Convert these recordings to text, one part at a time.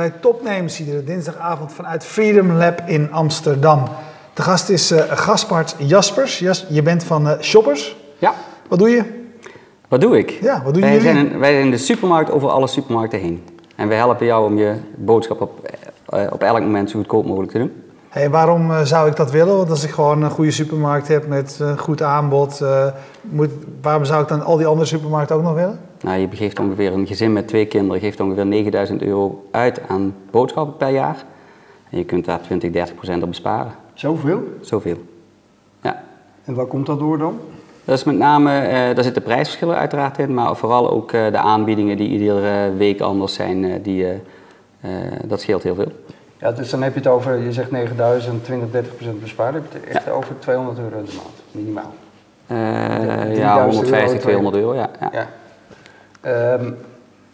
bij Topnames, iedere dinsdagavond vanuit Freedom Lab in Amsterdam. De gast is uh, Gaspard Jaspers. Jas, je bent van uh, Shoppers. Ja. Wat doe je? Wat doe ik? Ja, wat doen wij jullie? Zijn een, wij zijn in de supermarkt over alle supermarkten heen. En wij helpen jou om je boodschap op, uh, op elk moment zo goedkoop mogelijk te doen. Hey, waarom zou ik dat willen? Want als ik gewoon een goede supermarkt heb met goed aanbod, moet, waarom zou ik dan al die andere supermarkten ook nog willen? Nou, je geeft ongeveer een gezin met twee kinderen geeft ongeveer 9000 euro uit aan boodschappen per jaar. En je kunt daar 20, 30 procent op besparen. Zoveel? Zoveel. Ja. En waar komt dat door dan? Dat is met name, uh, daar zitten prijsverschillen uiteraard in, maar vooral ook uh, de aanbiedingen die iedere week anders zijn, uh, die, dat scheelt heel veel. Ja, dus dan heb je het over, je zegt 9000, 20, 30 procent besparen. Dan heb je het echt ja. over 200 euro de maand, minimaal. ja, 150, 200 euro, ja. ja. ja. Um,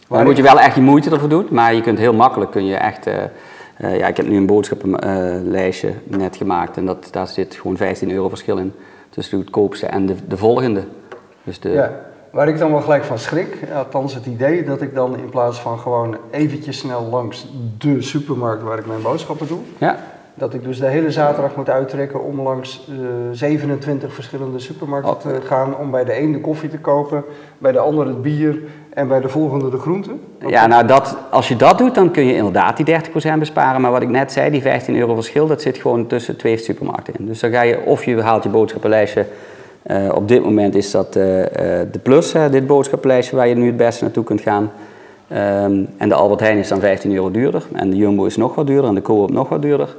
dan moet je wel echt je moeite ervoor doen, maar je kunt heel makkelijk, kun je echt... ja, ik heb nu een boodschappenlijstje net gemaakt en dat, daar zit gewoon 15 euro verschil in tussen de goedkoopste en de, de volgende. Dus de... Ja, waar ik dan wel gelijk van schrik, althans het idee dat ik dan in plaats van gewoon eventjes snel langs de supermarkt waar ik mijn boodschappen doe, ja. Dat ik dus de hele zaterdag moet uittrekken om langs uh, 27 verschillende supermarkten Oh. te gaan om bij de een de koffie te kopen, bij de ander het bier en bij de volgende de groenten. Ja, nou dat, als je dat doet, dan kun je inderdaad die 30% besparen. Maar wat ik net zei, die 15 euro verschil, dat zit gewoon tussen twee supermarkten in. Dus dan ga je, of je haalt je boodschappenlijstje. Uh, op dit moment is dat uh, de Plus, dit boodschappenlijstje waar je nu het beste naartoe kunt gaan. Um, en de Albert Heijn is dan 15 euro duurder. En de Jumbo is nog wat duurder en de Coop nog wat duurder.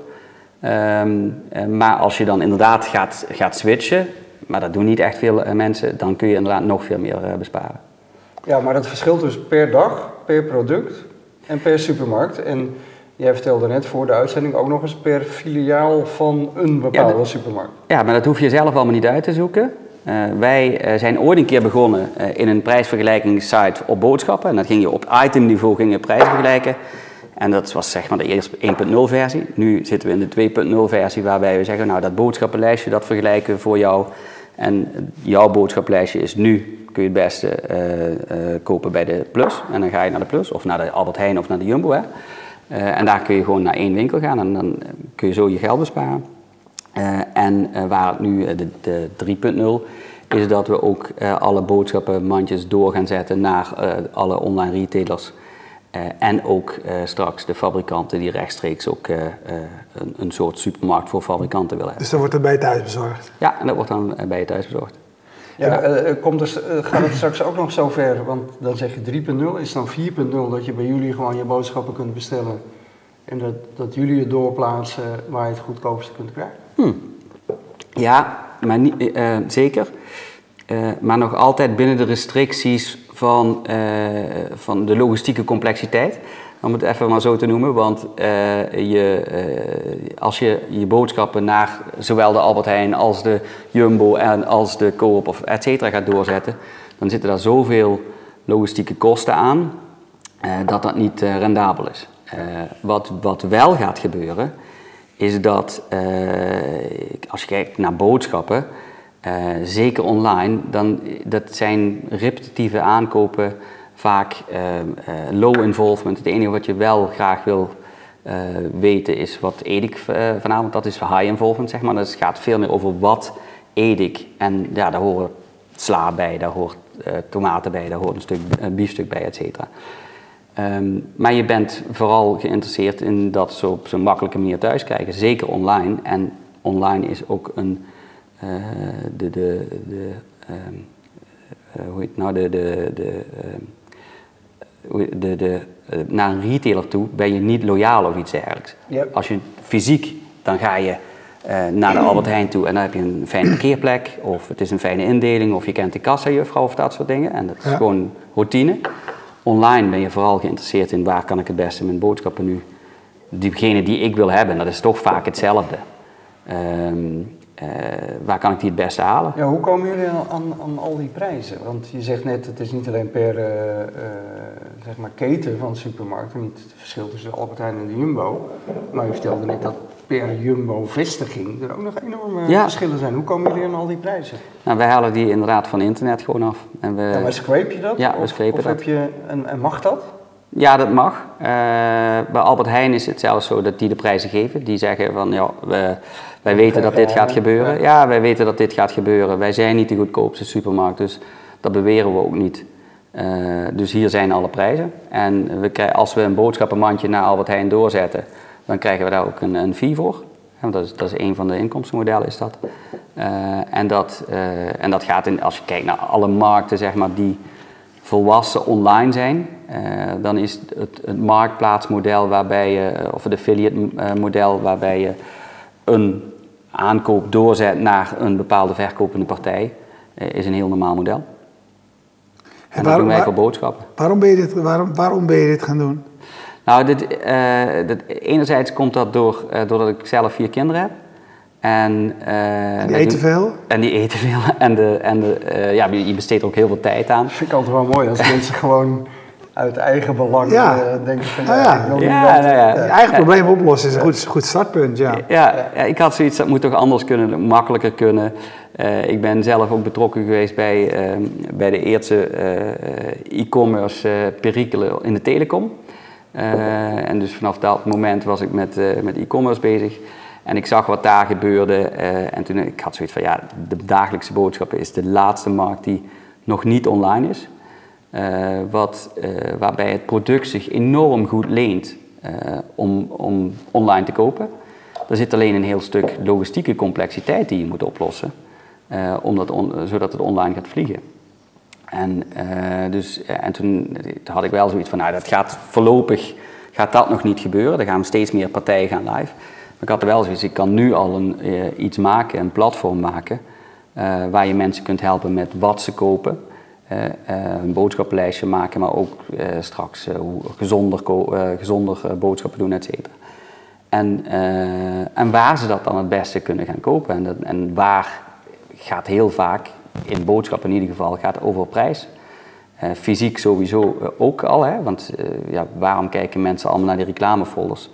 Um, maar als je dan inderdaad gaat, gaat switchen, maar dat doen niet echt veel mensen, dan kun je inderdaad nog veel meer besparen. Ja, maar dat verschilt dus per dag, per product en per supermarkt. En jij vertelde net voor de uitzending ook nog eens per filiaal van een bepaalde ja, supermarkt. Ja, maar dat hoef je zelf allemaal niet uit te zoeken. Uh, wij uh, zijn ooit een keer begonnen uh, in een prijsvergelijkingssite op boodschappen. En dat ging je op itemniveau ging je prijzen vergelijken. En dat was zeg maar de eerste 1.0 versie. Nu zitten we in de 2.0 versie waarbij we zeggen, nou dat boodschappenlijstje dat vergelijken we voor jou. En jouw boodschappenlijstje is nu kun je het beste uh, uh, kopen bij de Plus. En dan ga je naar de Plus of naar de Albert Heijn of naar de Jumbo. Hè. Uh, en daar kun je gewoon naar één winkel gaan en dan kun je zo je geld besparen. en waar nu de, de 3.0 is dat we ook alle boodschappenmandjes door gaan zetten naar alle online retailers. En ook straks de fabrikanten die rechtstreeks ook een, een soort supermarkt voor fabrikanten willen hebben. Dus dan wordt het bij je thuis bezorgd? Ja, en dat wordt dan bij je thuis bezorgd. Ja, uh, komt er, uh, gaat het straks ook nog zo ver? Want dan zeg je 3.0, is dan 4.0 dat je bij jullie gewoon je boodschappen kunt bestellen en dat, dat jullie het doorplaatsen waar je het goedkoopste kunt krijgen? Hmm. Ja, maar niet, uh, zeker. maar nog altijd binnen de restricties van, van de logistieke complexiteit. Om het even maar zo te noemen, want je, als je je boodschappen naar zowel de Albert Heijn als de Jumbo en als de Coop of et cetera gaat doorzetten, dan zitten daar zoveel logistieke kosten aan dat dat niet rendabel is. Wat, wat wel gaat gebeuren, is dat als je kijkt naar boodschappen, zeker online, dan dat zijn repetitieve aankopen vaak low involvement. Het enige wat je wel graag wil weten is wat eet ik vanavond. Dat is high involvement, zeg maar. Het gaat veel meer over wat eet ik. En ja, daar horen sla bij, daar hoort tomaten bij, daar hoort een stuk biefstuk bij, et cetera. Um, maar je bent vooral geïnteresseerd in dat zo op zo'n makkelijke manier thuis krijgen. Zeker online. En online is ook een, de, de, de um, hoe heet het nou, de, de, de de, de, naar een retailer toe ben je niet loyaal of iets dergelijks. Yep. Als je fysiek, dan ga je uh, naar de Albert Heijn toe en dan heb je een fijne parkeerplek of het is een fijne indeling of je kent de kassajuffrouw of dat soort dingen en dat is Ja. gewoon routine. Online ben je vooral geïnteresseerd in waar kan ik het beste mijn boodschappen nu, diegene die ik wil hebben, dat is toch vaak hetzelfde. Ehm, eh, waar kan ik die het beste halen? Ja, hoe komen jullie aan, aan, al die prijzen? Want je zegt net, het is niet alleen per eh, eh, zeg maar keten van supermarkten, niet het verschil tussen de Albert Heijn en de Jumbo. Maar je vertelde net dat per Jumbo-vestiging er ook nog enorme Ja. verschillen zijn. Hoe komen jullie aan al die prijzen? Nou, wij halen die inderdaad van internet gewoon af. En we, Ja, maar scrape je dat? ja, we of, of dat. Heb je, en, en mag dat? Ja, dat mag. Uh, bij Albert Heijn is het zelfs zo dat die de prijzen geven. Die zeggen van ja, we, wij weten dat dit gaat gebeuren. Ja, wij weten dat dit gaat gebeuren. Wij zijn niet de goedkoopste supermarkt, dus dat beweren we ook niet. Uh, dus hier zijn alle prijzen. En we als we een boodschappenmandje naar Albert Heijn doorzetten, dan krijgen we daar ook een, een fee voor. Ja, dat, is, dat is een van de inkomstenmodellen, is dat. Uh, en, dat uh, en dat gaat in, als je kijkt naar alle markten, zeg maar, die volwassen online zijn, dan is het, het, marktplaatsmodel waarbij je, of het affiliate model waarbij je een aankoop doorzet naar een bepaalde verkopende partij, is een heel normaal model. En, en dat doen wij voor boodschappen. Waarom ben, je dit, waarom, waarom ben je dit gaan doen? Nou, dit, uh, dit, enerzijds komt dat door, uh, doordat ik zelf vier kinderen heb. En, uh, en die eten veel? En die eten veel. En, de, en de, ja, je besteedt er ook heel veel tijd aan. Dat vind ik altijd wel mooi als mensen gewoon uit eigen belang ja. denken van nou ja, ja, ja, nou ja. Je eigen probleem oplossen is een goed, goed startpunt, ja. ja. Ja, ik had zoiets, dat moet toch anders kunnen, makkelijker kunnen. Uh, ik ben zelf ook betrokken geweest bij, uh, bij de eerste uh, e-commerce perikelen in de telecom. Uh, en dus vanaf dat moment was ik met, uh, met e-commerce bezig. En ik zag wat daar gebeurde. Uh, en toen ik had zoiets van, ja, de dagelijkse boodschappen is de laatste markt die nog niet online is. Wat, waarbij het product zich enorm goed leent om, om online te kopen. Er zit alleen een heel stuk logistieke complexiteit die je moet oplossen. zodat het online gaat vliegen. En, dus, en toen had ik wel zoiets van, nou dat gaat voorlopig gaat dat nog niet gebeuren. Er gaan steeds meer partijen gaan live. Maar ik had er wel zoiets, ik kan nu al een, iets maken, een platform maken, waar je mensen kunt helpen met wat ze kopen. Een boodschappenlijstje maken, maar ook straks gezonder, gezonder boodschappen doen, et cetera. En, en waar ze dat dan het beste kunnen gaan kopen. En, dat, en waar gaat heel vaak in boodschappen in ieder geval gaat over prijs. Fysiek sowieso ook al, hè? want ja, waarom kijken mensen allemaal naar die reclamefolders?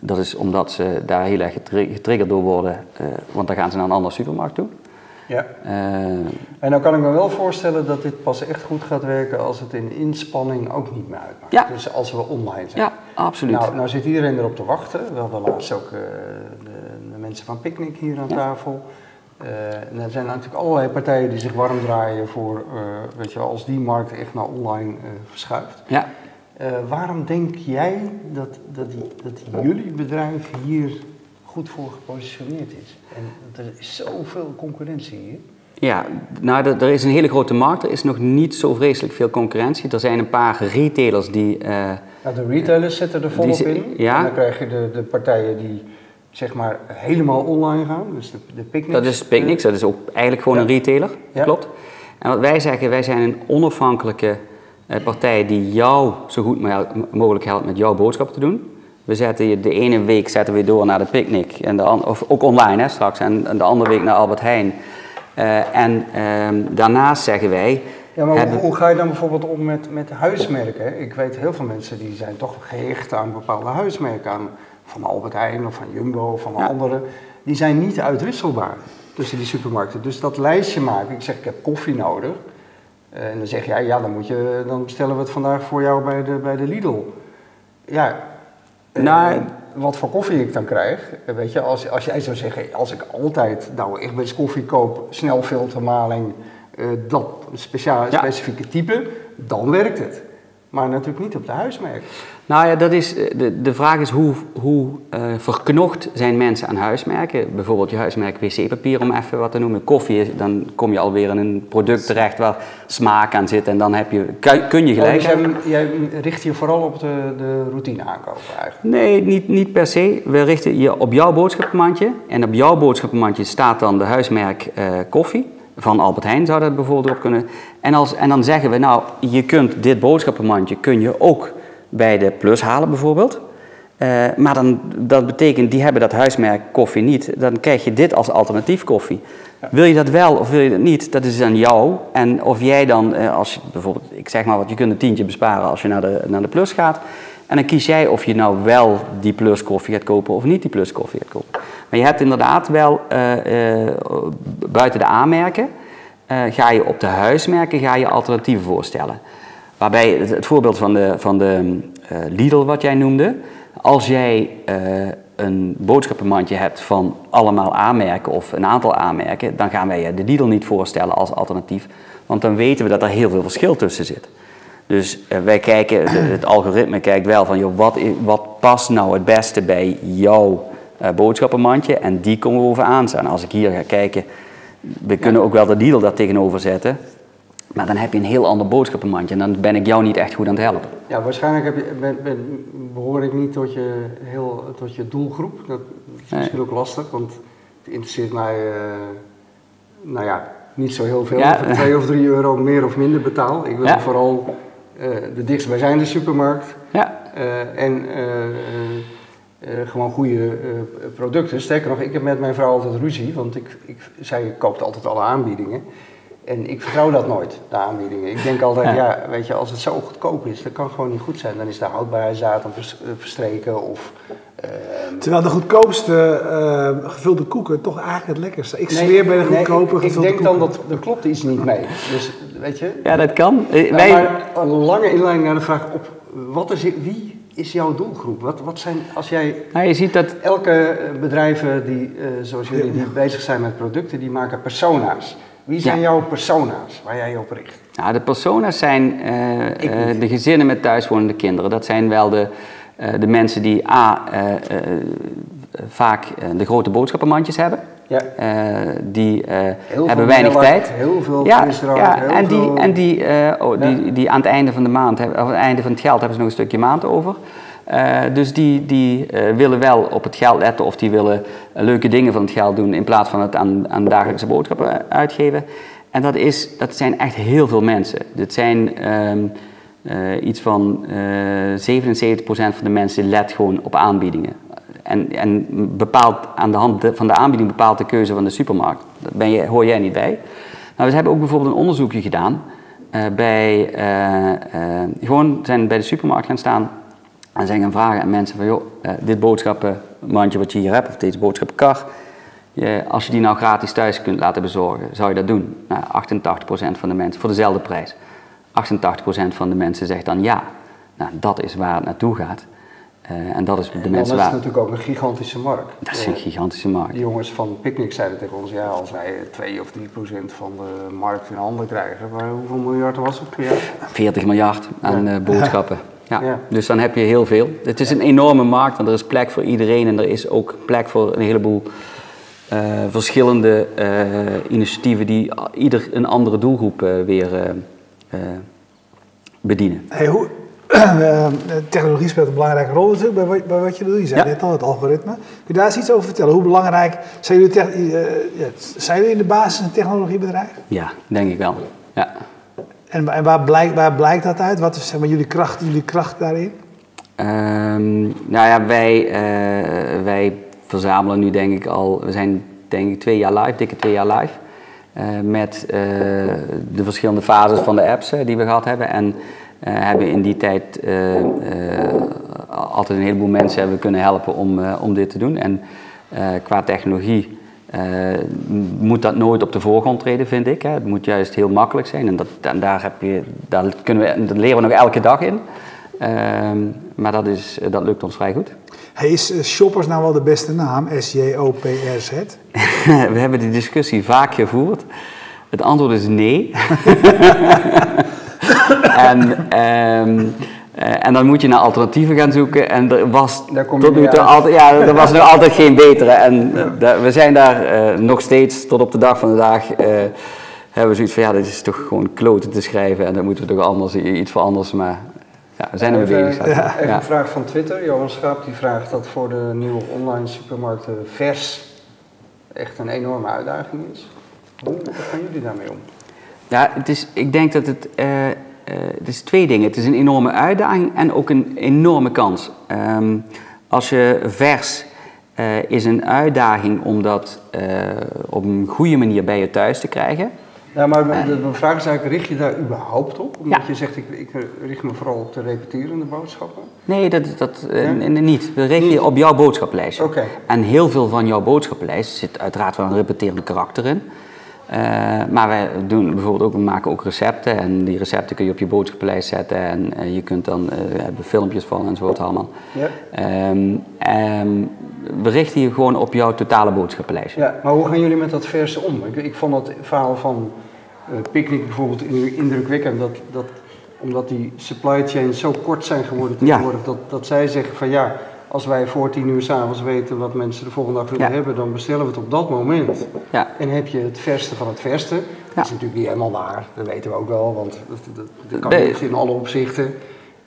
dat is omdat ze daar heel erg getriggerd door worden, want dan gaan ze naar een andere supermarkt toe. Ja. en dan kan ik me wel voorstellen dat dit pas echt goed gaat werken als het in inspanning ook niet meer uitmaakt. Ja. Dus als we online zijn. Ja, absoluut. Nou, nou zit iedereen erop te wachten. We hadden laatst ook de, de, mensen van Picnic hier aan ja. tafel. Uh, en er zijn natuurlijk allerlei partijen die zich warm draaien voor, uh, weet je, als die markt echt naar online uh, verschuift. Ja. waarom denk jij dat, dat, die, dat jullie bedrijf hier goed voor gepositioneerd is? En er is zoveel concurrentie hier. Ja, nou, er, is een hele grote markt. Er is nog niet zo vreselijk veel concurrentie. Er zijn een paar retailers die... nou, de retailers zitten er volop in. Ja. En dan krijg je de, de partijen die zeg maar helemaal online gaan. Dus de, de Picnics. Dat is Picnics, dat is ook eigenlijk gewoon een retailer, ja. klopt. En wat wij zeggen, wij zijn een onafhankelijke eh, partij die jou zo goed mogelijk helpt met jouw boodschap te doen. We zetten je de ene week zetten we door naar de Picnic, en de of ook online hè, straks, en, en de andere week naar Albert Heijn. Uh, en uh, daarnaast zeggen wij... Ja, maar hebben... hoe, ga je dan bijvoorbeeld om met, met huismerken? Ik weet heel veel mensen die zijn toch gehecht aan bepaalde huismerken, aan van Albert Heijn of van Jumbo of van ja. andere, die zijn niet uitwisselbaar tussen die supermarkten. Dus dat lijstje maken, ik zeg ik heb koffie nodig. Eh, en dan zeg jij, ja, dan, moet je, dan bestellen we het vandaag voor jou bij de, bij de Lidl. Ja, nou, wat voor koffie ik dan krijg, eh, weet je, als, als jij zou zeggen, als ik altijd nou echt bij koffie koop, snelfiltermaling, uh, dat speciale, ja. specifieke type, dan werkt het. Maar natuurlijk niet op de huismerk. Nou ja, dat is, eh, de, de vraag is hoe, hoe uh, verknocht zijn mensen aan huismerken. Bijvoorbeeld je huismerk wc-papier, om even wat te noemen. Koffie, dan kom je alweer in een product terecht waar smaak aan zit. En dan heb je, kun je gelijk oh, dus jij, jij, richt je vooral op de, de routine aankopen eigenlijk? Nee, niet, niet per se. We richten je op jouw boodschappenmandje. En op jouw boodschappenmandje staat dan de huismerk uh, koffie van Albert Heijn zou dat bijvoorbeeld op kunnen. En, als, en dan zeggen we, nou, je kunt dit boodschappenmandje kun je ook bij de Plus halen bijvoorbeeld. Uh, maar dan, dat betekent, die hebben dat huismerk koffie niet. Dan krijg je dit als alternatief koffie. Wil je dat wel of wil je dat niet, dat is aan jou. En of jij dan, uh, als je bijvoorbeeld, ik zeg maar wat, je kunt een tientje besparen als je naar de, naar de Plus gaat. En dan kies jij of je nou wel die Plus koffie gaat kopen of niet die Plus koffie gaat kopen. Maar je hebt inderdaad wel uh, uh, buiten de aanmerken, uh, ga je op de huismerken ga je alternatieven voorstellen. Waarbij het, voorbeeld van de, van de eh, Lidl wat jij noemde. Als jij eh, een boodschappenmandje hebt van allemaal aanmerken of een aantal aanmerken, dan gaan wij de Lidl niet voorstellen als alternatief. Want dan weten we dat er heel veel verschil tussen zit. Dus eh, wij kijken, het algoritme kijkt wel van, joh, wat, wat past nou het beste bij jouw eh, boodschappenmandje en die komen we over aanstaan. Als ik hier ga kijken, we kunnen ook wel de Lidl daar tegenover zetten, maar dan heb je een heel ander boodschappenmandje en dan ben ik jou niet echt goed aan het helpen. Ja, waarschijnlijk heb je, ben, ben, behoor ik niet tot je, heel, tot je doelgroep. Dat is Nee. misschien ook lastig, want het interesseert mij, eh, nou ja, niet zo heel veel. Ja. Of ik 2 of 3 euro meer of minder betaal. Ik wil Ja. vooral eh, de dichtstbijzijnde supermarkt Ja, eh, en eh, gewoon goede eh, producten. Sterker nog, ik heb met mijn vrouw altijd ruzie, want ik, ik, zij koopt altijd alle aanbiedingen. En ik vertrouw dat nooit, de aanbiedingen. Ik denk altijd, Ja. ja, weet je, als het zo goedkoop is, dat kan gewoon niet goed zijn. Dan is de houdbaarheidsdatum vers- eh, verstreken of... eh, Terwijl de goedkoopste gevulde koeken toch eigenlijk het lekkerste. Ik nee, zweer bij de nee, goedkope ik, ik gevulde denk dan dat er klopt iets niet mee. Dus, weet je... ja dat kan. Nou, wij, maar een lange inleiding naar de vraag op, wat is, wie is jouw doelgroep? Wat, wat zijn, als jij nou, je ziet dat Elke eh, bedrijven die, eh, zoals jullie, die bezig zijn met producten, die maken persona's. Wie zijn Ja. jouw persona's waar jij je op richt? Nou, de persona's zijn eh, eh, de gezinnen met thuiswonende kinderen. Dat zijn wel de, eh, de mensen die A, eh, eh, vaak eh, de grote boodschappenmandjes hebben. Ja. Eh, die eh, hebben weinig tijd. heel veel ja, ja, heel en die, en die, eh, oh, die, Ja. die aan het einde van de maand, hebben, of aan het einde van het geld hebben ze nog een stukje maand over. Dus die, die willen wel op het geld letten of die willen leuke dingen van het geld doen in plaats van het aan, aan dagelijkse boodschappen uitgeven. En dat, is, dat zijn echt heel veel mensen. Dit zijn ehm, eh, iets van eh 77% van de mensen let gewoon op aanbiedingen. En, en bepaalt aan de hand van de aanbieding bepaalt de keuze van de supermarkt. Daar ben je, hoor jij niet bij. Nou, we hebben ook bijvoorbeeld een onderzoekje gedaan. eh, bij, eh, eh, gewoon zijn bij de supermarkt gaan staan en zijn gaan vragen aan mensen van... joh, dit boodschappenmandje wat je hier hebt, of deze boodschappenkar... je- als je die nou gratis thuis kunt laten bezorgen, zou je dat doen? Nou, 88% van de mensen, voor dezelfde prijs. 88% van de mensen zegt dan ja. Nou, dat is waar het naartoe gaat. Eh, en dat is de is mensen waar... natuurlijk ook een gigantische markt. Dat is een Eh, gigantische markt. Die jongens van Picnic zeiden tegen ons, ja, als wij 2 of 3 procent van de markt in handen krijgen, maar hoeveel miljard was het per jaar? 40 miljard aan Ja. eh, boodschappen. Ja. Ja. Dus dan heb je heel veel. Het is een enorme markt, want er is plek voor iedereen en er is ook plek voor een heleboel eh, verschillende eh, initiatieven die ieder een andere doelgroep weer eh, eh, bedienen. Hey, hoe, technologie speelt een belangrijke rol natuurlijk bij, wat- bij wat je doet. Je zei Ja. net al, het algoritme. Kun je daar eens iets over vertellen? Hoe belangrijk zijn jullie, tech- eh, zijn jullie in de basis een technologiebedrijf? Ja, denk ik wel. Ja. En, en waar, blijkt, waar blijkt dat uit? Wat is zeg maar, jullie, kracht, jullie kracht daarin? Ehm, nou ja, wij, eh, wij verzamelen nu denk ik al, we zijn denk ik twee jaar live, dikke twee jaar live. eh, met eh, de verschillende fases van de apps eh, die we gehad hebben. En eh, hebben in die tijd eh, eh, altijd een heleboel mensen hebben kunnen helpen om, eh, om dit te doen. En eh, qua technologie eh, moet dat nooit op de voorgrond treden, vind ik. Hè. Het moet juist heel makkelijk zijn. En, dat, en daar, heb je, daar kunnen we, dat leren we nog elke dag in. Ehm, maar dat, is, dat lukt ons vrij goed. Hey, is eh, Shoppers nou wel de beste naam? S-J-O-P-R-Z? we hebben die discussie vaak gevoerd. Het antwoord is nee. en, ehm, eh, en dan moet je naar alternatieven gaan zoeken. En er was tot nu toe altijd, ja, er was nog altijd geen betere. En we zijn daar eh, nog steeds tot op de dag van de dag. eh, hebben we zoiets van ja, dit is toch gewoon kloten te schrijven. En dan moeten we toch anders, iets voor anders. Maar ja, we zijn er mee Even, bezig. even Ja. een vraag van Twitter. Johan Schaap die vraagt dat voor de nieuwe online supermarkten vers echt een enorme uitdaging is. Hoe gaan jullie daarmee om? Ja, het is, ik denk dat het, het is twee dingen. Het is een enorme uitdaging en ook een enorme kans. Ehm, als je vers eh, is een uitdaging om dat eh, op een goede manier bij je thuis te krijgen. Ja, maar de vraag is eigenlijk, richt je daar überhaupt op? Omdat Ja. je zegt, ik, ik richt me vooral op de repeterende boodschappen. Nee, dat, dat eh, Ja? niet. We richten je op jouw boodschappenlijstje. Oké. En heel veel van jouw boodschappenlijst zit uiteraard wel een repeterende karakter in. Eh, maar wij doen bijvoorbeeld ook, we maken ook recepten en die recepten kun je op je boodschappenlijst zetten en eh, je kunt dan, uh, hebben filmpjes van en zo het allemaal. Ja. Ehm, ehm, we richten je gewoon op jouw totale boodschappenlijst. Ja, maar hoe gaan jullie met dat verse om? Ik, ik vond het verhaal van Picnic bijvoorbeeld indrukwekkend, dat, dat, omdat die supply chains zo kort zijn geworden tegenwoordig, ja. dat, dat zij zeggen van ja, als wij voor tien uur s'avonds weten wat mensen de volgende dag willen hebben, dan bestellen we het op dat moment. Ja. En heb je het verste van het verste. Dat is natuurlijk niet helemaal waar, dat weten we ook wel, want dat, dat, kan niet in alle opzichten.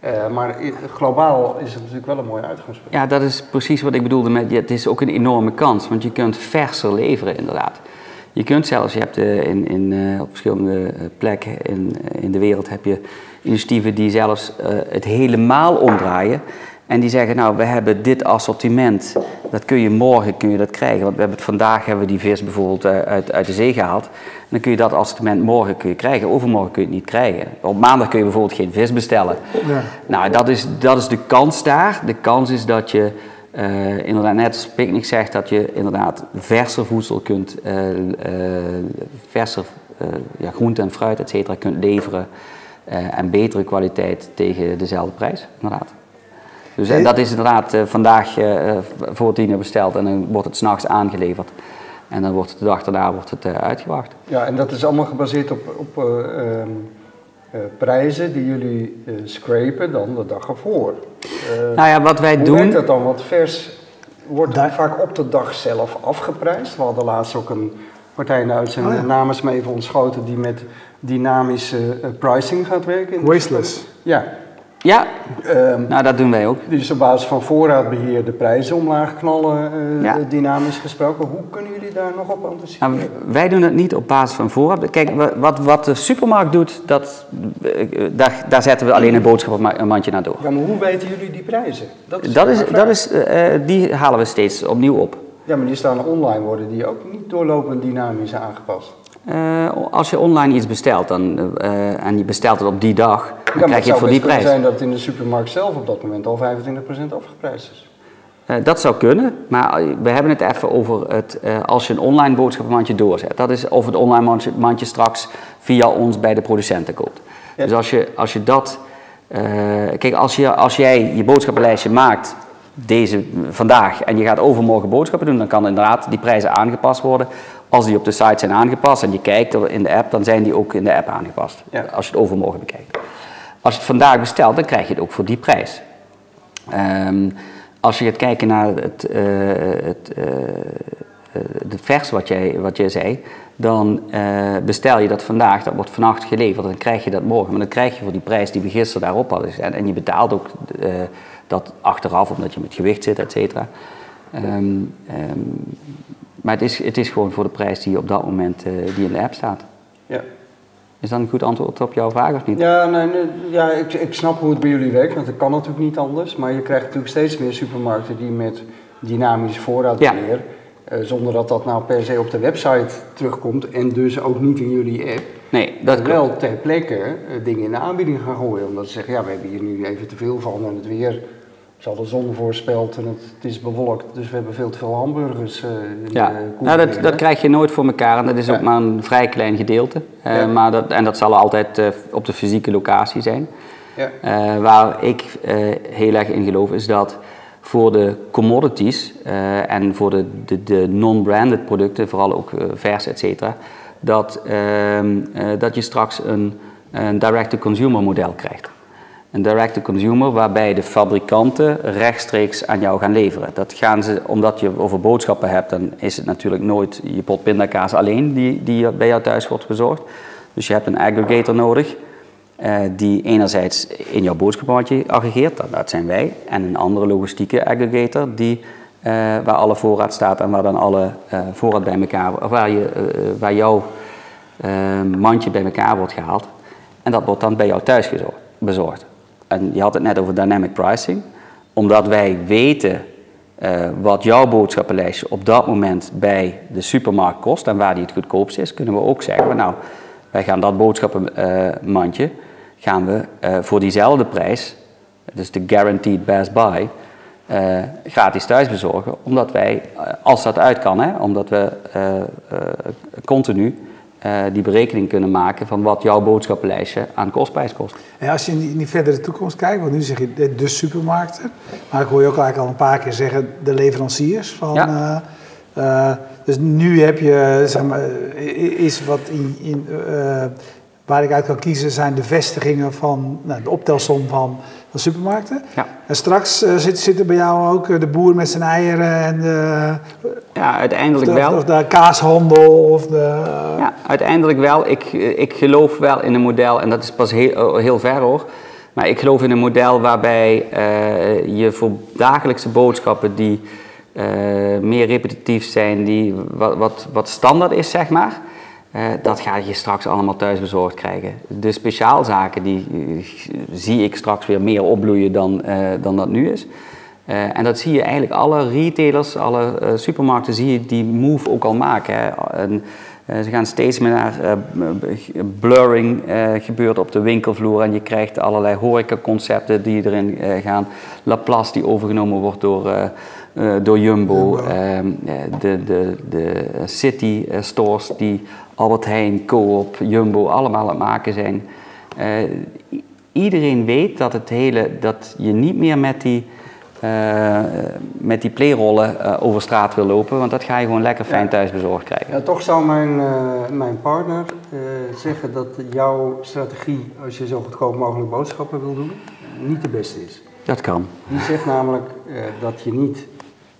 Uh, maar globaal is het natuurlijk wel een mooie uitgangspunt. Ja, dat is precies wat ik bedoelde met, het is ook een enorme kans, want je kunt verser leveren inderdaad. Je kunt zelfs, je hebt uh, in, in, uh, op verschillende plekken in, in de wereld heb je initiatieven die zelfs het helemaal omdraaien en die zeggen, nou, we hebben dit assortiment, dat kun je morgen kun je dat krijgen. Want we hebben het, vandaag hebben we die vis bijvoorbeeld eh, uit, uit de zee gehaald. En dan kun je dat assortiment morgen kun je krijgen, overmorgen kun je het niet krijgen. Op maandag kun je bijvoorbeeld geen vis bestellen. Ja. Nou, dat is, dat is de kans daar. De kans is dat je, uh, inderdaad, net als Picnic zegt, dat je inderdaad verser voedsel kunt, uh, verser ja, groente en fruit, et cetera, kunt leveren. en betere kwaliteit tegen dezelfde prijs, inderdaad. Dus en dat is inderdaad uh, vandaag uh, voor tien uur besteld en dan wordt het s'nachts aangeleverd. En dan wordt het de dag daarna wordt het, uh, uitgebracht. Ja, en dat is allemaal gebaseerd op, op ehm, prijzen die jullie scrapen dan de dag ervoor. nou ja, wat wij hoe doen... Hoe dat dan? Want vers wordt Daar... vaak op de dag zelf afgeprijsd. We hadden laatst ook een partij in de uitzending, oh, ja. namens me even ontschoten, die met dynamische pricing gaat werken. Wasteless. Ja, ja, um, nou dat doen wij ook. Dus op basis van voorraadbeheer de prijzen omlaag knallen, uh, dynamisch gesproken. Hoe kunnen jullie daar nog op anticiperen? Nou, wij doen het niet op basis van voorraad. Kijk, wat, wat de supermarkt doet, dat, uh, daar, daar zetten we alleen een boodschappenmandje naar door. Ja, maar hoe weten jullie die prijzen? Dat is, dat is, dat is uh, die halen we steeds opnieuw op. Ja, maar die staan online, worden die ook niet doorlopend dynamisch aangepast? Uh, als je online iets bestelt dan, uh, en je bestelt het op die dag, dan krijg je het voor die prijs. Het zou zijn dat het in de supermarkt zelf op dat moment al 25% afgeprijsd is. Uh, dat zou kunnen, maar we hebben het even over het, als je een online boodschappenmandje doorzet. Dat is of het online mandje, mandje straks via ons bij de producenten. Ja. Dus als je, als je dat... kijk, als, je, als jij je boodschappenlijstje maakt deze, vandaag en je gaat overmorgen boodschappen doen, dan kan inderdaad die prijzen aangepast worden als die op de site zijn aangepast en je kijkt in de app, dan zijn die ook in de app aangepast. Als je het overmorgen bekijkt. Als je het vandaag bestelt, dan krijg je het ook voor die prijs. Um, als je gaat kijken naar het, uh, het, uh, het vers wat jij, wat jij zei, dan uh, bestel je dat vandaag, dat wordt vannacht geleverd, dan krijg je dat morgen. Maar dan krijg je voor die prijs die we gisteren daarop hadden gezet. En je betaalt ook dat achteraf, omdat je met gewicht zit, et cetera. Um, um, maar het is, het is gewoon voor de prijs die op dat moment uh, die in de app staat. Ja. Is dat een goed antwoord op jouw vraag of niet? Ja, nee, nee, ja ik, ik snap hoe het bij jullie werkt, want het kan natuurlijk niet anders. Maar je krijgt natuurlijk steeds meer supermarkten die met dynamisch voorraadbeheer, ja. uh, zonder dat dat nou per se op de website terugkomt en dus ook niet in jullie app. Nee, dat wel ter plekke uh, dingen in de aanbieding gaan gooien. Omdat ze zeggen, ja, we hebben hier nu even te veel van en het weer zal de zon voorspelt en het, het, is bewolkt, dus we hebben veel te veel hamburgers. Uh, ja, nou, dat, dat krijg je nooit voor elkaar en dat is ook maar een vrij klein gedeelte. Uh, ja. maar dat, en dat zal altijd uh, op de fysieke locatie zijn. Ja. waar ik heel erg in geloof is dat voor de commodities en voor de, de, de non-branded producten, vooral ook vers, et cetera, dat, ehm, dat je straks een, een direct-to-consumer model krijgt een direct-to-consumer waarbij de fabrikanten rechtstreeks aan jou gaan leveren. Dat gaan ze, omdat je over boodschappen hebt, dan is het natuurlijk nooit je pot pindakaas alleen die, die bij jou thuis wordt bezorgd. Dus je hebt een aggregator nodig uh, die enerzijds in jouw boodschappenmandje aggregeert, dat, zijn wij, en een andere logistieke aggregator die, uh, waar alle voorraad staat en waar dan alle uh, voorraad bij elkaar, waar, je, waar jouw mandje bij elkaar wordt gehaald. En dat wordt dan bij jou thuis bezorgd en je had het net over dynamic pricing, omdat wij weten uh, wat jouw boodschappenlijstje op dat moment bij de supermarkt kost en waar die het goedkoopst is, kunnen we ook zeggen, nou, wij gaan dat boodschappenmandje uh, gaan we uh, voor diezelfde prijs, dus de guaranteed best buy, gratis thuis bezorgen, omdat wij, als dat uit kan, hè, omdat we continu eh, die berekening kunnen maken van wat jouw boodschappenlijstje aan kostprijs kost. En als je in die, verdere toekomst kijkt, want nu zeg je de, de supermarkten, maar ik hoor je ook eigenlijk al een paar keer zeggen de leveranciers van. Ja. eh, eh, dus nu heb je, zeg maar, is wat in, in, waar ik uit kan kiezen zijn de vestigingen van nou, de optelsom van, van supermarkten. Ja. En straks eh, zit, zit er bij jou ook eh, de boer met zijn eieren en de, Ja, of uiteindelijk de, wel. of de kaashandel of de. Ja, uiteindelijk wel. Ik, ik geloof wel in een model, en dat is pas heel, heel ver hoor. Maar ik geloof in een model waarbij eh, je voor dagelijkse boodschappen die eh, meer repetitief zijn, die wat, wat, wat standaard is, zeg maar. Eh, dat ga je straks allemaal thuis bezorgd krijgen. De speciaalzaken die eh, zie ik straks weer meer opbloeien dan, eh, dan dat nu is. En dat zie je eigenlijk alle retailers, alle supermarkten, zie je die move ook al maken. Hè. En, ze gaan steeds meer naar blurring gebeurt op de winkelvloer en je krijgt allerlei horecaconcepten die erin gaan. Laplace die overgenomen wordt door, door Jumbo. Ehm, eh, de, de, de city stores die Albert Heijn, Coop, Jumbo allemaal aan het maken zijn. Eh, iedereen weet dat, het hele, dat je niet meer met die, eh, met die playrollen eh, over straat wil lopen, want dat ga je gewoon lekker fijn thuis bezorgd krijgen. Ja, toch zou mijn, mijn partner zeggen dat jouw strategie, als je zo goedkoop mogelijk boodschappen wil doen, niet de beste is. Dat kan. Die zegt namelijk dat je niet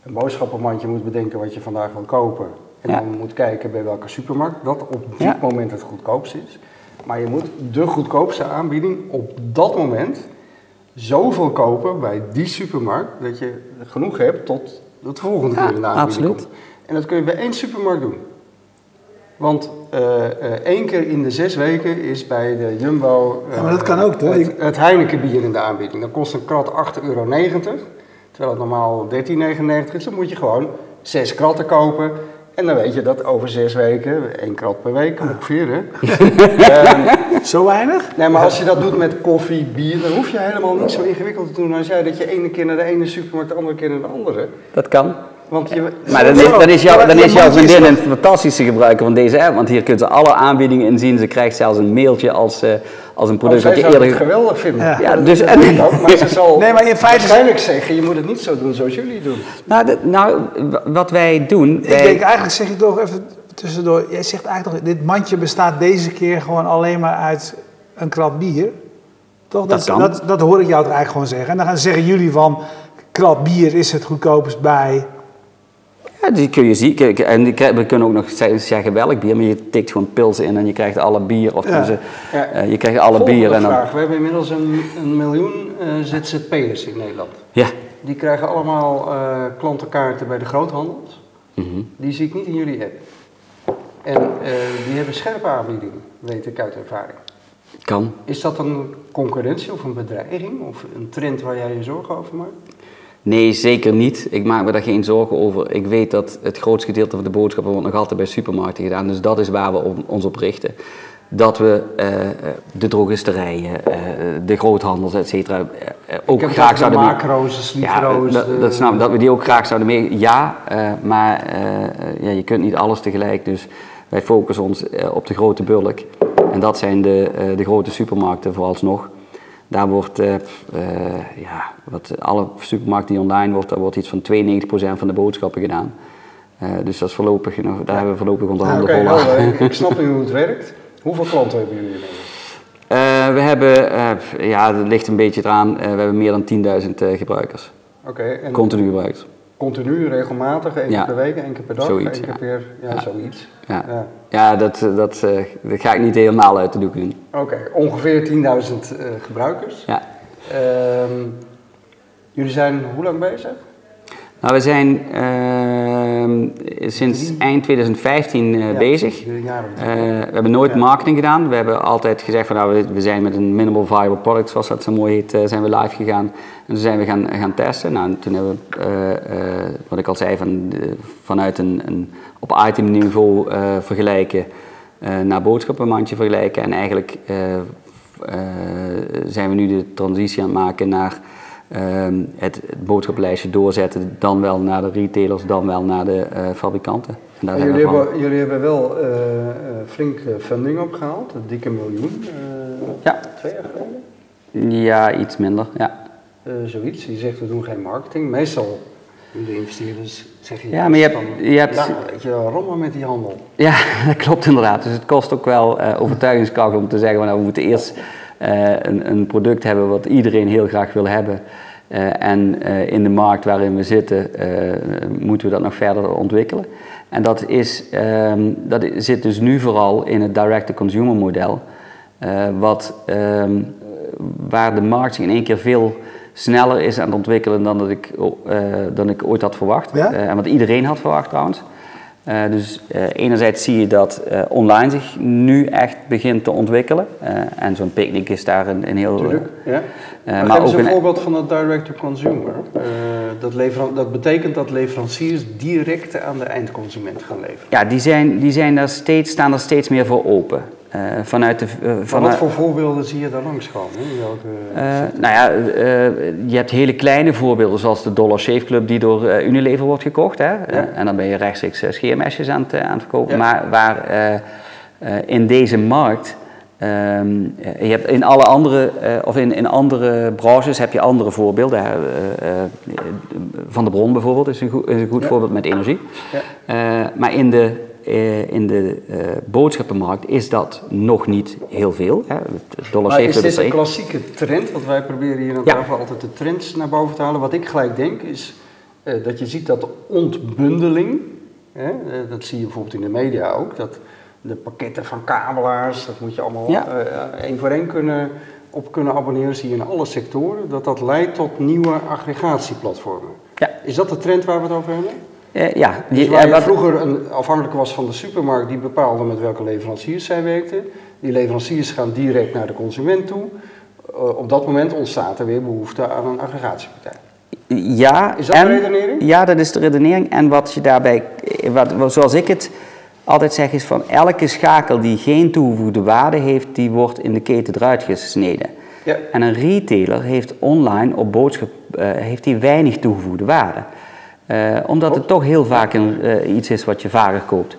een boodschappenmandje moet bedenken wat je vandaag wil kopen. En Ja. dan moet kijken bij welke supermarkt dat op dit Ja. moment het goedkoopst is. Maar je moet de goedkoopste aanbieding op dat moment zoveel kopen bij die supermarkt dat je genoeg hebt tot het volgende Ja, keer in de aanbieding absoluut. komt. En dat kun je bij één supermarkt doen. Want eh, eh, één keer in de zes weken is bij de Jumbo eh, Ja, maar dat kan ook, toch? het, het Heineken bier in de aanbieding. Dan kost een krat 8,90 euro. Terwijl het normaal 13,99 is. Dan moet je gewoon zes kratten kopen. En dan weet je dat over zes weken, één krat per week ongeveer. Hè? Zo weinig? nee, maar als je dat doet met koffie, bier, dan hoef je helemaal niet zo ingewikkeld te doen als jij dat je ene keer naar de ene supermarkt, de andere keer naar de andere. Dat kan. Want je, Maar dan is, dan is, jou, dan is jouw vriendin toch- een fantastische gebruiker van deze app, want hier kunt ze alle aanbiedingen in zien. Ze krijgt zelfs een mailtje als, eh, als een product wat je zou het eerder... geweldig vinden. Ja. Ja, dat dus- dat ik maar ze zal Nee, maar in feite- waarschijnlijk zeggen, je moet het niet zo doen zoals jullie doen. Nou, de- nou, wat wij doen... Ik wij- denk eigenlijk zeg je toch even tussendoor. Jij zegt eigenlijk toch, dit mandje bestaat deze keer gewoon alleen maar uit een krat bier. Toch? Dat dat, dat hoor ik jou toch eigenlijk gewoon zeggen. En dan gaan zeggen jullie van krat bier is het goedkoopst bij. Ja, die kun je zien. Kijk, En we kunnen ook nog ze- zeggen welk bier, maar je tikt gewoon pils in en je krijgt alle bier. Of Ja. eh, Ja. je krijgt alle Volgende bier en dan... vraag. We hebben inmiddels een, een miljoen eh, ZZP'ers in Nederland. Ja. Die krijgen allemaal eh, klantenkaarten bij de groothandels. Mhm. Die zie ik niet in jullie app. En eh, die hebben scherpe aanbiedingen, weet ik uit ervaring. Kan. Is dat een concurrentie of een bedreiging of een trend waar jij je zorgen over maakt? Nee, zeker niet. Ik maak me daar geen zorgen over. Ik weet dat het grootste gedeelte van de boodschappen wordt nog altijd bij supermarkten gedaan. Dus dat is waar we on- ons op richten. Dat we eh, eh, de drogisterijen, eh, de groothandels, et cetera, ook Ik graag zouden de macro's, de Ja, dat, dat snap ik. Dat we die ook graag zouden mee. Ja, maar ja, je kunt niet alles tegelijk. Dus wij focussen ons op de grote bulk. En dat zijn de, de grote supermarkten vooralsnog. Daar wordt, eh, eh, ja, wat alle supermarkten die online wordt, daar wordt iets van 92% van de boodschappen gedaan. Eh, dus dat is voorlopig, nog, daar hebben we voorlopig onze Ja, handen Oké, vol aan. helder. ik, snap nu hoe het werkt. Hoeveel klanten hebben jullie inmiddels? Eh, we hebben, eh, ja, dat ligt een beetje eraan, eh, we hebben meer dan 10.000 eh, gebruikers. Oké, en Continu gebruikers. Continu, regelmatig, één keer per week, één keer per dag, Zoiets, één keer ja. per... Ja, Ja. zoiets. Ja, Ja. dat, eh, dat, eh, dat ga ik niet helemaal uit de doek doen. Oké, ongeveer 10.000 eh, gebruikers. Ja. Ehm, jullie zijn hoe lang bezig? Nou, we zijn ehm, sinds eind 2015 eh, Ja, bezig. Eh, we hebben nooit marketing gedaan. We hebben altijd gezegd van nou, we, we zijn met een minimal viable product, zoals dat zo mooi heet, eh, zijn we live gegaan. En toen zijn we gaan, gaan testen. Nou, en toen hebben we, wat ik al zei, van, vanuit een, een op itemniveau vergelijken naar boodschappenmandje vergelijken. En eigenlijk zijn we nu de transitie aan het maken naar ehm, het, het boodschappenlijstje doorzetten, dan wel naar de retailers, dan wel naar de eh, fabrikanten. En daar jullie, van. hebben, jullie hebben wel eh, eh, flink funding opgehaald, een dikke miljoen. Ja. Twee jaar geleden? Ja, iets minder. Ja. Zoiets. Je zegt we doen geen marketing. Meestal de investeerders zeggen Ja, maar je hebt- van, je hebt- ja, je, rommel met die handel. Ja, dat klopt inderdaad. Dus het kost ook wel eh, overtuigingskracht om te zeggen, nou, we moeten eerst een, een product hebben wat iedereen heel graag wil hebben. Eh, en eh, in de markt waarin we zitten, eh, moeten we dat nog verder ontwikkelen. En dat, is, ehm, dat zit dus nu vooral in het direct-to-consumer model. eh, wat, ehm, waar de markt zich in één keer veel sneller is aan het ontwikkelen dan, dat ik, eh, dan ik ooit had verwacht. Ja? Eh, en wat iedereen had verwacht trouwens. Eh, dus eh, enerzijds zie je dat eh, online zich nu echt begint te ontwikkelen. En zo'n picknick is daar een, een heel... Tuurlijk, ja. maar ook een voorbeeld van dat direct-to-consumer. Dat, dat betekent dat leveranciers direct aan de eindconsument gaan leveren. Ja, die, zijn, die zijn daar steeds, staan er steeds meer voor open. Eh, vanuit de... eh, wat voor voorbeelden zie je daar langskomen? Welke, Eh, nou ja, je hebt hele kleine voorbeelden zoals de Dollar Shave Club die door Unilever wordt gekocht. Hè? Eh, en dan ben je rechtstreeks scheermesjes aan het, aan het verkopen. Ja. Maar waar in deze markt, ehm, eh, je hebt in alle andere, of in, in andere branches heb je andere voorbeelden. Hè? Van de Bron bijvoorbeeld is een is een goed Ja. voorbeeld met energie. Ja. Maar in de, in de eh, boodschappenmarkt is dat nog niet heel veel. Hè? Het Dollar Maar is dit is een klassieke trend? Want wij proberen hier aan Ja. tafel altijd de trends naar boven te halen. Wat ik gelijk denk is eh, dat je ziet dat de ontbundeling, hè, eh, dat zie je bijvoorbeeld in de media ook, dat de pakketten van kabelaars, dat moet je allemaal Ja. eh, één voor één kunnen, op kunnen abonneren, zie je in alle sectoren, dat dat leidt tot nieuwe aggregatieplatformen. Ja. Is dat de trend waar we het over hebben? Eh, ja, Dus waar eh, je vroeger een, afhankelijk was van de supermarkt, die bepaalde met welke leveranciers zij werkten. Die leveranciers gaan direct naar de consument toe. Eh, op dat moment ontstaat er weer behoefte aan een aggregatiepartij. ja, Is dat en, de redenering? Ja, dat is de redenering. En wat je daarbij, wat, zoals ik het altijd zeg, is van elke schakel die geen toegevoegde waarde heeft, die wordt in de keten eruit gesneden. Ja. En een retailer heeft online op boodschap heeft die weinig toegevoegde waarde. Eh, omdat het toch heel vaak een, eh, iets is wat je vaker koopt.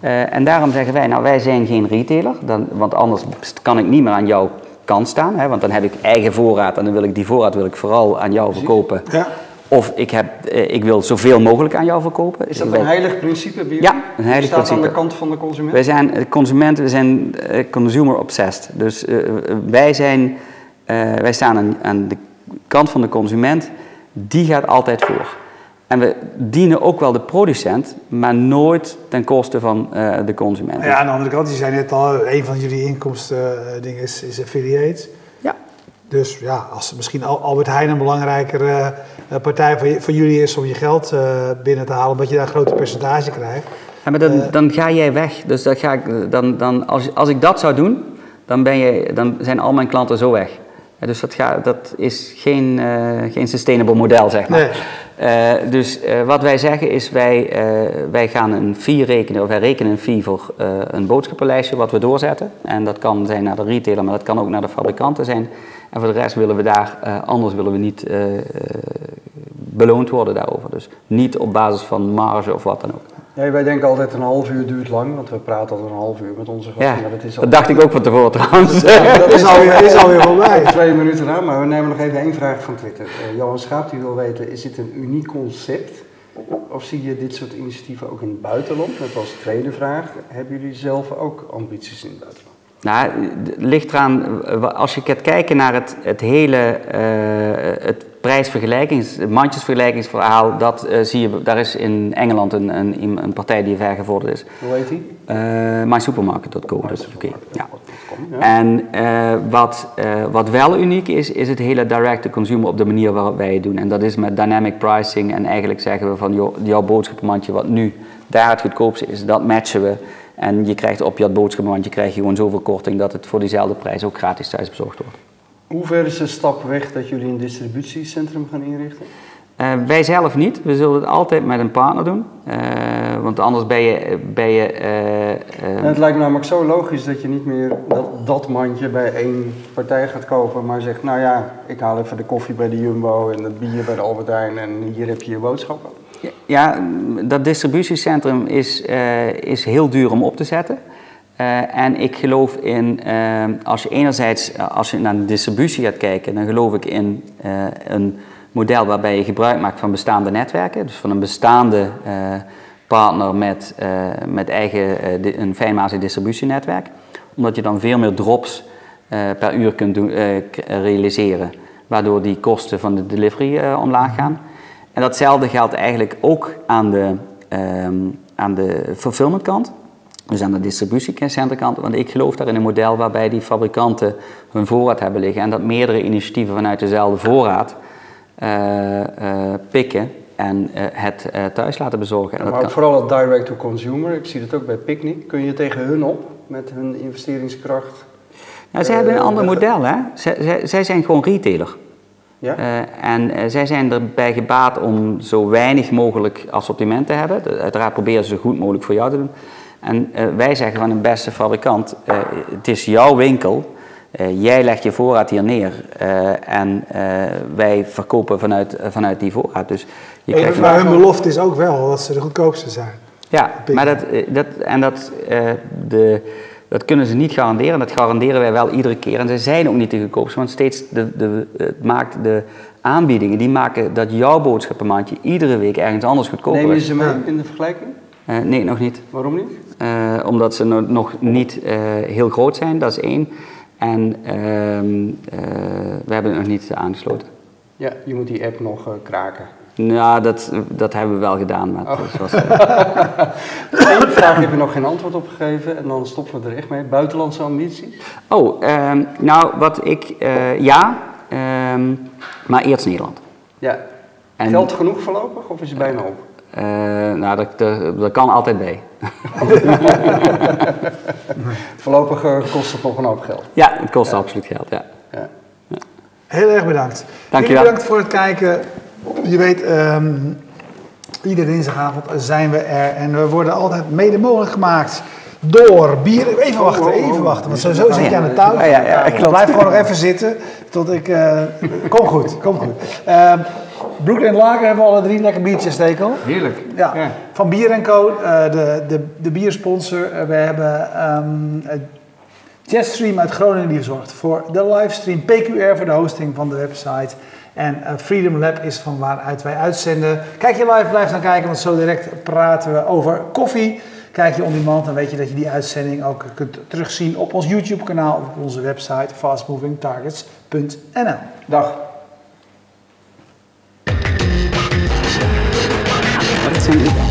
Eh, en daarom zeggen wij, nou wij zijn geen retailer, dan, want anders kan ik niet meer aan jouw kant staan. Hè, want dan heb ik eigen voorraad en dan wil ik die voorraad wil ik vooral aan jou verkopen. Ja. Of ik, heb, ik wil zoveel mogelijk aan jou verkopen. Is dat een heilig principe bij Ja, een heilig Je staat aan principe. de kant van de consument? Wij zijn consumenten, we zijn consumer obsessed. Dus wij, zijn, wij staan aan, aan de kant van de consument, die gaat altijd voor. En we dienen ook wel de producent, maar nooit ten koste van eh, de consument. Ja, aan de andere kant, je zei net al, een van jullie inkomstendingen is, is affiliate. Ja. Dus ja, als misschien Al- Albert Heijn een belangrijkere eh, partij voor, voor jullie is om je geld eh, binnen te halen, omdat je daar een groter percentage krijgt. Ja, maar dan, dan ga jij weg. Dus dat ga ik, dan, dan, als, als ik dat zou doen, dan, ben je, dan zijn al mijn klanten zo weg. Ja, dus dat, gaat, dat is geen, eh, geen sustainable model, zeg maar. Eh, dus eh, wat wij zeggen is, wij, eh, wij gaan een fee rekenen, of wij rekenen een fee voor een boodschappenlijstje wat we doorzetten. En dat kan zijn naar de retailer, maar dat kan ook naar de fabrikanten zijn. En voor de rest willen we daar, anders willen we niet beloond worden daarover. Dus niet op basis van marge of wat dan ook. Nee, wij denken altijd een half uur duurt lang, want we praten altijd een half uur met onze gasten. Ja, maar dat is al dat dacht ik ook van tevoren trouwens. dat Is alweer, is alweer voorbij. twee minuten aan, maar we nemen nog even één vraag van Twitter. Eh, Johan Schaap die wil weten, is dit een uniek concept? Of zie je dit soort initiatieven ook in het buitenland? Net als tweede vraag, hebben jullie zelf ook ambities in het buitenland? Nou, het ligt eraan, eh, als je gaat kijken naar het, het hele eh, het mandjesvergelijkingsverhaal, dat eh, zie je, daar is in Engeland een, een, een partij die ver gevorderd is. Hoe heet die? Uh, mysupermarket.co, dus oké. Ja. En uh, wat, uh, wat wel uniek is, is het hele direct-to-consumer op de manier waarop wij het doen. En dat is met dynamic pricing en eigenlijk zeggen we van joh, jouw boodschappenmandje wat nu daar het goedkoopste is, dat matchen we. En je krijgt op je boodschappenmandje krijg je gewoon zoveel korting dat het voor diezelfde prijs ook gratis thuis bezorgd wordt. Hoe ver is de stap weg dat jullie een distributiecentrum gaan inrichten? Uh, wij zelf niet. We zullen het altijd met een partner doen. Uh, want anders ben je. Ben je uh, het lijkt me namelijk zo logisch dat je niet meer dat, dat mandje bij één partij gaat kopen, maar zegt: Nou ja, ik haal even de koffie bij de Jumbo en het bier bij de Albert Heijn en hier heb je je boodschappen. Ja, dat distributiecentrum is, is heel duur om op te zetten. Uh, en ik geloof in, uh, als je enerzijds als je naar de distributie gaat kijken, dan geloof ik in een model waarbij je gebruik maakt van bestaande netwerken. Dus van een bestaande partner met, met eigen een fijnmazig distributienetwerk. Omdat je dan veel meer drops per uur kunt doen, realiseren. Waardoor die kosten van de delivery omlaag gaan. En datzelfde geldt eigenlijk ook aan de, um, aan de fulfillment kant. Dus aan de distributiecenterkant. Want ik geloof daar in een model waarbij die fabrikanten hun voorraad hebben liggen. En dat meerdere initiatieven vanuit dezelfde voorraad uh, uh, pikken en uh, het thuis laten bezorgen. En maar kan... vooral het direct to consumer. Ik zie dat ook bij Picnic. Kun je tegen hun op met hun investeringskracht? Nou, zij hebben een ander model. Hè? Zij, zij, zij zijn gewoon retailer. Ja? Uh, en uh, zij zijn erbij gebaat om zo weinig mogelijk assortiment te hebben. Uiteraard proberen ze zo goed mogelijk voor jou te doen. En uh, wij zeggen van een beste fabrikant, het is jouw winkel. jij legt je voorraad hier neer en wij verkopen vanuit, vanuit die voorraad. Dus je krijgt maar hun belofte is ook wel dat ze de goedkoopste zijn. Ja, maar dat, dat, en dat de, dat kunnen ze niet garanderen. Dat garanderen wij wel iedere keer. En ze zijn ook niet te goedkoopste, want steeds de, de, het maakt de aanbiedingen die maken dat jouw boodschappenmandje iedere week ergens anders goedkoper is. Neem je ze mee in de vergelijking? Uh, nee, nog niet. Waarom niet? Uh, omdat ze nog niet uh, heel groot zijn, dat is één. En ehm, we hebben het nog niet aangesloten. Ja, je moet die app nog kraken. Nou, dat, dat hebben we wel gedaan. Maar oh. was, uh... Eén vraag heb je nog geen antwoord op gegeven en dan stoppen we er echt mee. Buitenlandse ambities? Oh, um, nou, wat ik... Ja, um, maar eerst Nederland. Ja. En, Geld genoeg voorlopig of is het bijna op? Uh, nou, dat, dat, dat, kan altijd bij. voorlopig kost het nog een hoop geld. Ja, het kost ja. absoluut geld, ja. ja. Heel erg bedankt. Dankjewel. Bedankt voor het kijken. Je weet, um, iedere dinsdagavond zijn we er en we worden altijd mede mogelijk gemaakt door bier. Even wachten, even wachten, want zo, zo zit je aan de touw. Ja, ja, ja, ik blijf gewoon nog even zitten tot ik. Uh, kom goed, kom goed. Uh, Brooklyn Lager hebben we alle drie lekker biertjes steken. Heerlijk. Ja. ja. Van Bier Co, uh, de, de, de biersponsor. Uh, we hebben um, Jetstream uit Groningen die zorgt voor de livestream. PQR voor de hosting van de website. En uh, Freedom Lab is van waaruit wij uitzenden. Kijk je live, blijf dan kijken, want zo direct praten we over koffie. Kijk je on demand, dan weet je dat je die uitzending ook kunt terugzien op ons YouTube kanaal of op onze website fastmovingtargets.nl. Dag. Wat zijn